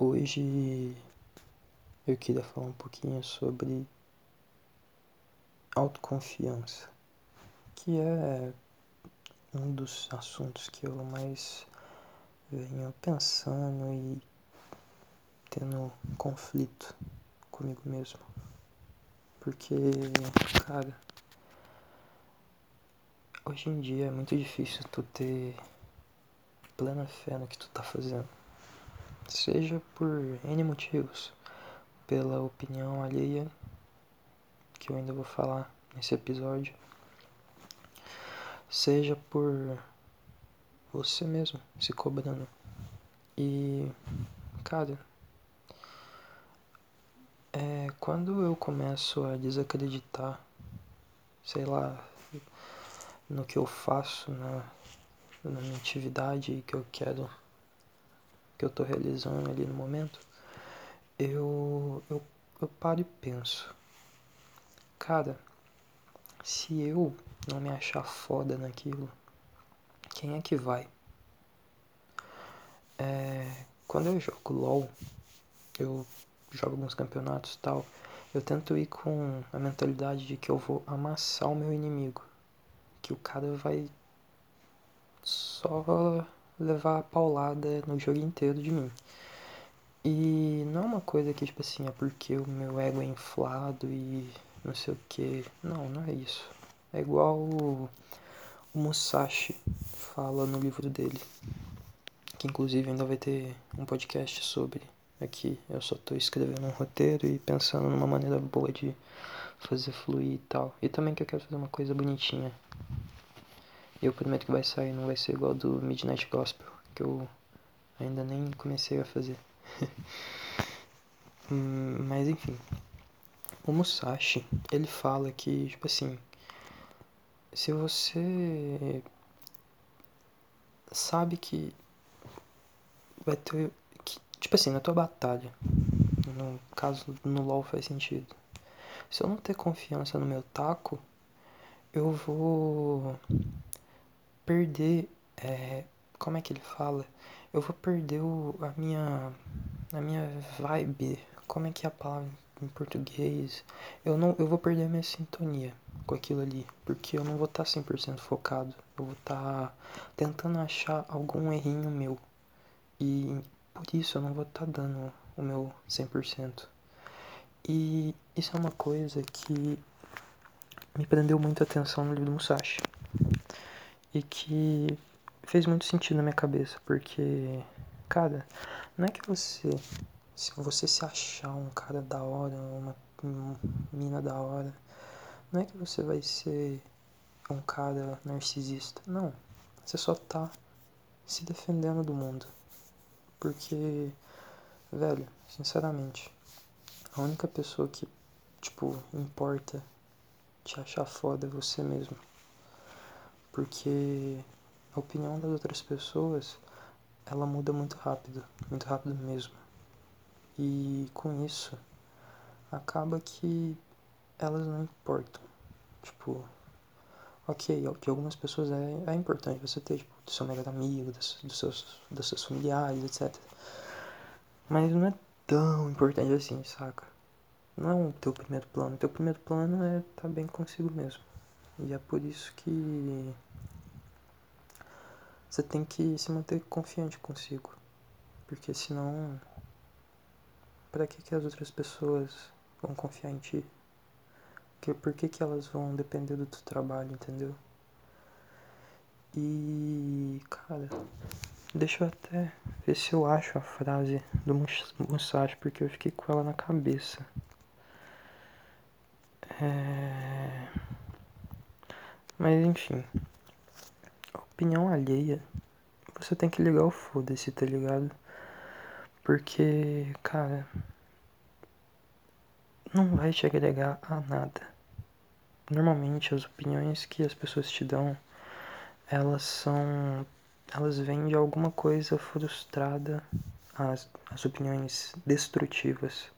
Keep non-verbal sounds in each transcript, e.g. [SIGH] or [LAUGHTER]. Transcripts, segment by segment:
Hoje eu queria falar um pouquinho sobre autoconfiança, que é um dos assuntos que eu mais venho pensando e tendo conflito comigo mesmo. Porque, cara, hoje em dia é muito difícil tu ter plena fé no que tu tá fazendo seja por N motivos, pela opinião alheia, que eu ainda vou falar nesse episódio, seja por você mesmo se cobrando. E, cara, é, quando eu começo a desacreditar, sei lá, no que eu faço, na, na minha atividade que eu quero que eu tô realizando ali no momento, eu, eu, eu paro e penso, cara, se eu não me achar foda naquilo, quem é que vai? É, quando eu jogo LOL, eu jogo alguns campeonatos e tal, eu tento ir com a mentalidade de que eu vou amassar o meu inimigo. Que o cara vai só levar a paulada no jogo inteiro de mim. E não é uma coisa que, tipo assim, é porque o meu ego é inflado e não sei o que. Não, não é isso. É igual o, o Musashi fala no livro dele. Que inclusive ainda vai ter um podcast sobre aqui. Eu só tô escrevendo um roteiro e pensando numa maneira boa de fazer fluir e tal. E também que eu quero fazer uma coisa bonitinha. Eu prometo que vai sair, não vai ser igual do Midnight Gospel, que eu ainda nem comecei a fazer. [LAUGHS] Hum, mas enfim. O Musashi, ele fala que, tipo assim, se você sabe que vai ter. Que, tipo assim, na tua batalha, no caso no LoL faz sentido. Se eu não ter confiança no meu taco, eu vou perder. É, como é que ele fala? Eu vou perder o, a minha. a minha vibe. Como é que é a palavra em português? Eu, não, eu vou perder a minha sintonia com aquilo ali. Porque eu não vou estar tá 100% focado. Eu vou estar tá tentando achar algum errinho meu. E por isso eu não vou estar tá dando o meu 100%. E isso é uma coisa que me prendeu muito atenção no livro do Musashi e que fez muito sentido na minha cabeça, porque, cara, não é que você, se você se achar um cara da hora, uma, mina da hora, não é que você vai ser um cara narcisista, não. Você só tá se defendendo do mundo. Porque, velho, sinceramente, a única pessoa que, tipo, importa te achar foda é você mesmo porque a opinião das outras pessoas ela muda muito rápido, muito rápido mesmo. E com isso acaba que elas não importam. Tipo, ok, de algumas pessoas é, é importante você ter, tipo, do seu melhor amigo, dos, dos, seus, dos seus familiares, etc. Mas não é tão importante assim, saca? Não é o teu primeiro plano. O teu primeiro plano é estar tá bem consigo mesmo. E é por isso que você tem que se manter confiante consigo. Porque senão. Para que, que as outras pessoas vão confiar em ti? Porque, por que, que elas vão depender do teu trabalho, entendeu? E. Cara. Deixa eu até ver se eu acho a frase do Musashi, porque eu fiquei com ela na cabeça. É... Mas enfim opinião alheia, você tem que ligar o foda-se, tá ligado? Porque, cara, não vai te agregar a nada. Normalmente as opiniões que as pessoas te dão, elas são. Elas vêm de alguma coisa frustrada, as, as opiniões destrutivas.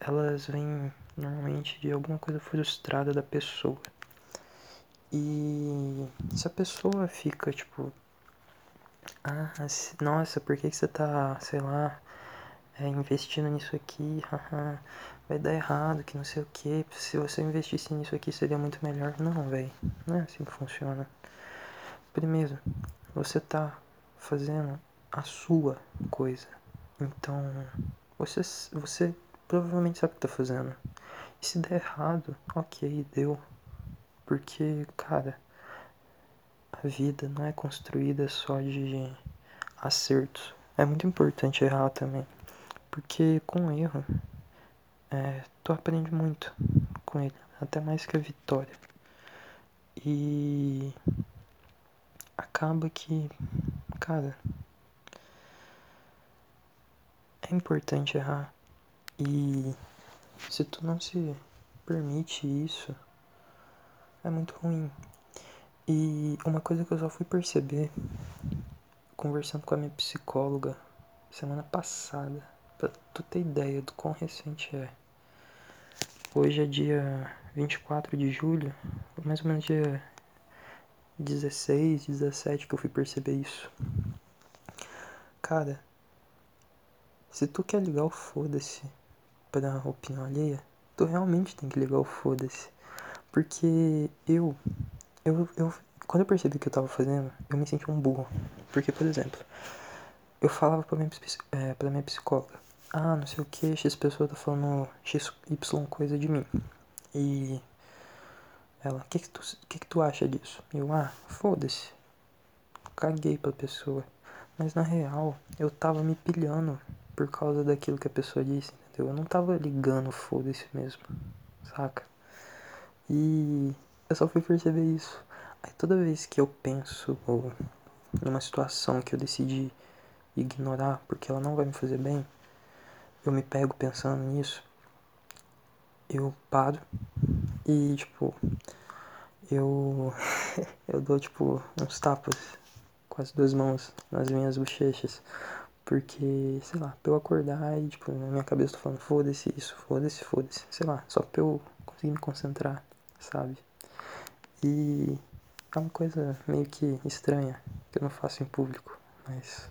Elas vêm normalmente de alguma coisa frustrada da pessoa. E se a pessoa fica tipo, ah, nossa, por que, você tá, sei lá, é, investindo nisso aqui, vai dar errado, que não sei o que. Se você investisse nisso aqui seria muito melhor. Não, velho, não é assim que funciona. Primeiro, você tá fazendo a sua coisa. Então, você, você provavelmente sabe o que tá fazendo. E se der errado, ok, deu. Porque, cara, a vida não é construída só de acertos. É muito importante errar também. Porque com erro, é, tu aprende muito com ele. Até mais que a vitória. E acaba que, cara, é importante errar. E se tu não se permite isso, é muito ruim. E uma coisa que eu só fui perceber conversando com a minha psicóloga semana passada, pra tu ter ideia do quão recente é. Hoje é dia 24 de julho, mais ou menos dia 16, 17 que eu fui perceber isso. Cara, se tu quer ligar o foda-se pra opinião alheia, tu realmente tem que ligar o foda-se. Porque eu, eu, eu, quando eu percebi o que eu tava fazendo, eu me senti um burro. Porque, por exemplo, eu falava pra minha, é, pra minha psicóloga, ah, não sei o que, X pessoa tá falando X, Y coisa de mim. E ela, o que que tu, que que tu acha disso? Eu, ah, foda-se. Caguei pra pessoa. Mas na real, eu tava me pilhando por causa daquilo que a pessoa disse, entendeu? Eu não tava ligando, foda-se mesmo, saca? E eu só fui perceber isso. Aí toda vez que eu penso numa situação que eu decidi ignorar porque ela não vai me fazer bem, eu me pego pensando nisso, eu paro e tipo, eu [LAUGHS] eu dou tipo uns tapas com as duas mãos nas minhas bochechas porque, sei lá, pra eu acordar e, tipo, na minha cabeça eu tô falando, foda-se isso, foda-se, foda-se. Sei lá, só pra eu conseguir me concentrar, sabe? E é uma coisa meio que estranha, que eu não faço em público, mas.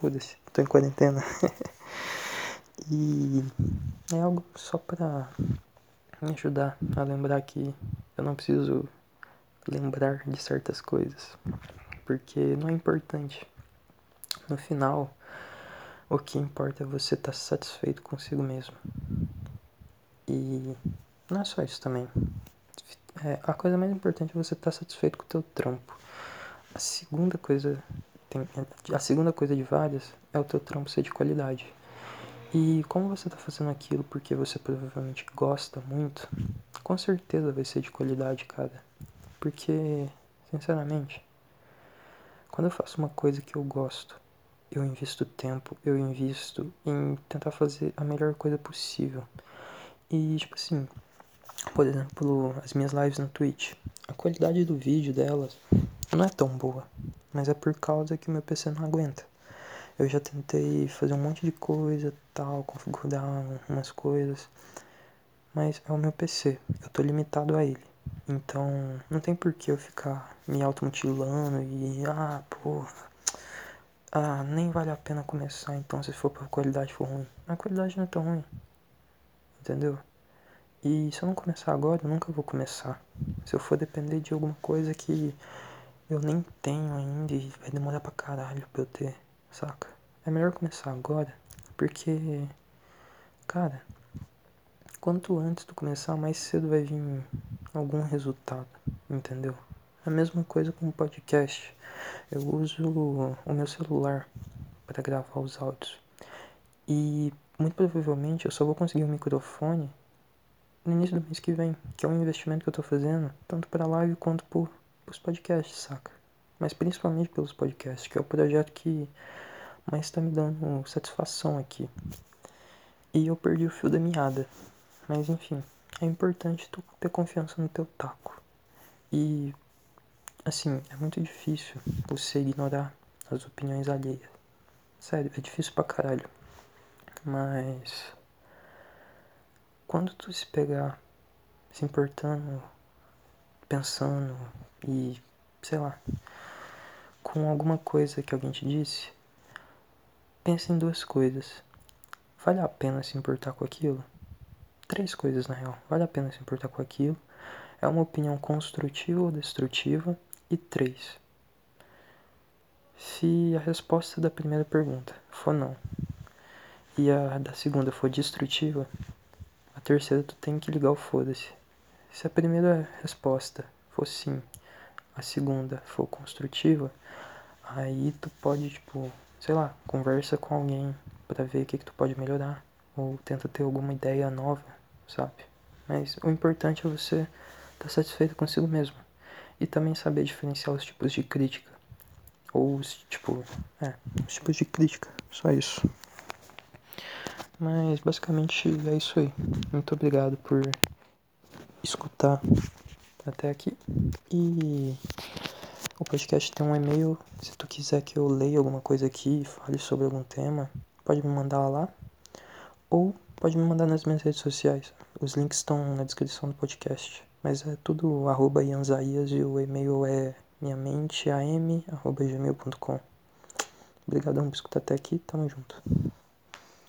Foda-se, tô em quarentena. [LAUGHS] e é algo só pra me ajudar a lembrar que eu não preciso lembrar de certas coisas, porque não é importante no final, o que importa é você estar tá satisfeito consigo mesmo. E não é só isso também. É, a coisa mais importante é você estar tá satisfeito com o teu trampo. A segunda coisa tem, a segunda coisa de várias é o teu trampo ser de qualidade. E como você está fazendo aquilo porque você provavelmente gosta muito, com certeza vai ser de qualidade, cara. Porque, sinceramente, quando eu faço uma coisa que eu gosto eu invisto tempo, eu invisto em tentar fazer a melhor coisa possível. E, tipo assim, por exemplo, as minhas lives no Twitch, a qualidade do vídeo delas não é tão boa, mas é por causa que o meu PC não aguenta. Eu já tentei fazer um monte de coisa, tal, configurar umas coisas, mas é o meu PC, eu tô limitado a ele. Então, não tem por que eu ficar me automutilando e, ah, porra, ah, nem vale a pena começar então se for pra qualidade for ruim. A qualidade não é tão ruim. Entendeu? E se eu não começar agora, eu nunca vou começar. Se eu for depender de alguma coisa que eu nem tenho ainda e vai demorar pra caralho pra eu ter, saca? É melhor começar agora, porque, cara, quanto antes tu começar, mais cedo vai vir algum resultado, entendeu? A mesma coisa com o podcast. Eu uso o meu celular para gravar os áudios. E muito provavelmente eu só vou conseguir um microfone no início do mês que vem, que é um investimento que eu tô fazendo, tanto para live quanto por os podcasts, saca? Mas principalmente pelos podcasts, que é o projeto que mais tá me dando satisfação aqui. E eu perdi o fio da meada. Mas enfim, é importante tu ter confiança no teu taco. E Assim, é muito difícil você ignorar as opiniões alheias. Sério, é difícil pra caralho. Mas. Quando tu se pegar se importando, pensando e. sei lá. com alguma coisa que alguém te disse, pensa em duas coisas. Vale a pena se importar com aquilo? Três coisas na real. Vale a pena se importar com aquilo? É uma opinião construtiva ou destrutiva? E três. Se a resposta da primeira pergunta for não, e a da segunda for destrutiva, terceira tu tem que ligar o foda-se. Se a primeira resposta for sim, a segunda for construtiva, aí tu pode, tipo, sei lá, conversa com alguém para ver o que, que tu pode melhorar. Ou tenta ter alguma ideia nova, sabe? Mas o importante é você estar tá satisfeito consigo mesmo. E também saber diferenciar os tipos de crítica. Ou os, tipo, é, os tipos de crítica. Só isso. Mas basicamente é isso aí. Muito obrigado por escutar até aqui. E o podcast tem um e-mail. Se tu quiser que eu leia alguma coisa aqui, fale sobre algum tema, pode me mandar lá. Ou pode me mandar nas minhas redes sociais. Os links estão na descrição do podcast. Mas é tudo arroba Ianzaias e o e-mail é minhamenteam.gmail.com Obrigadão por escutar até aqui. Tamo junto.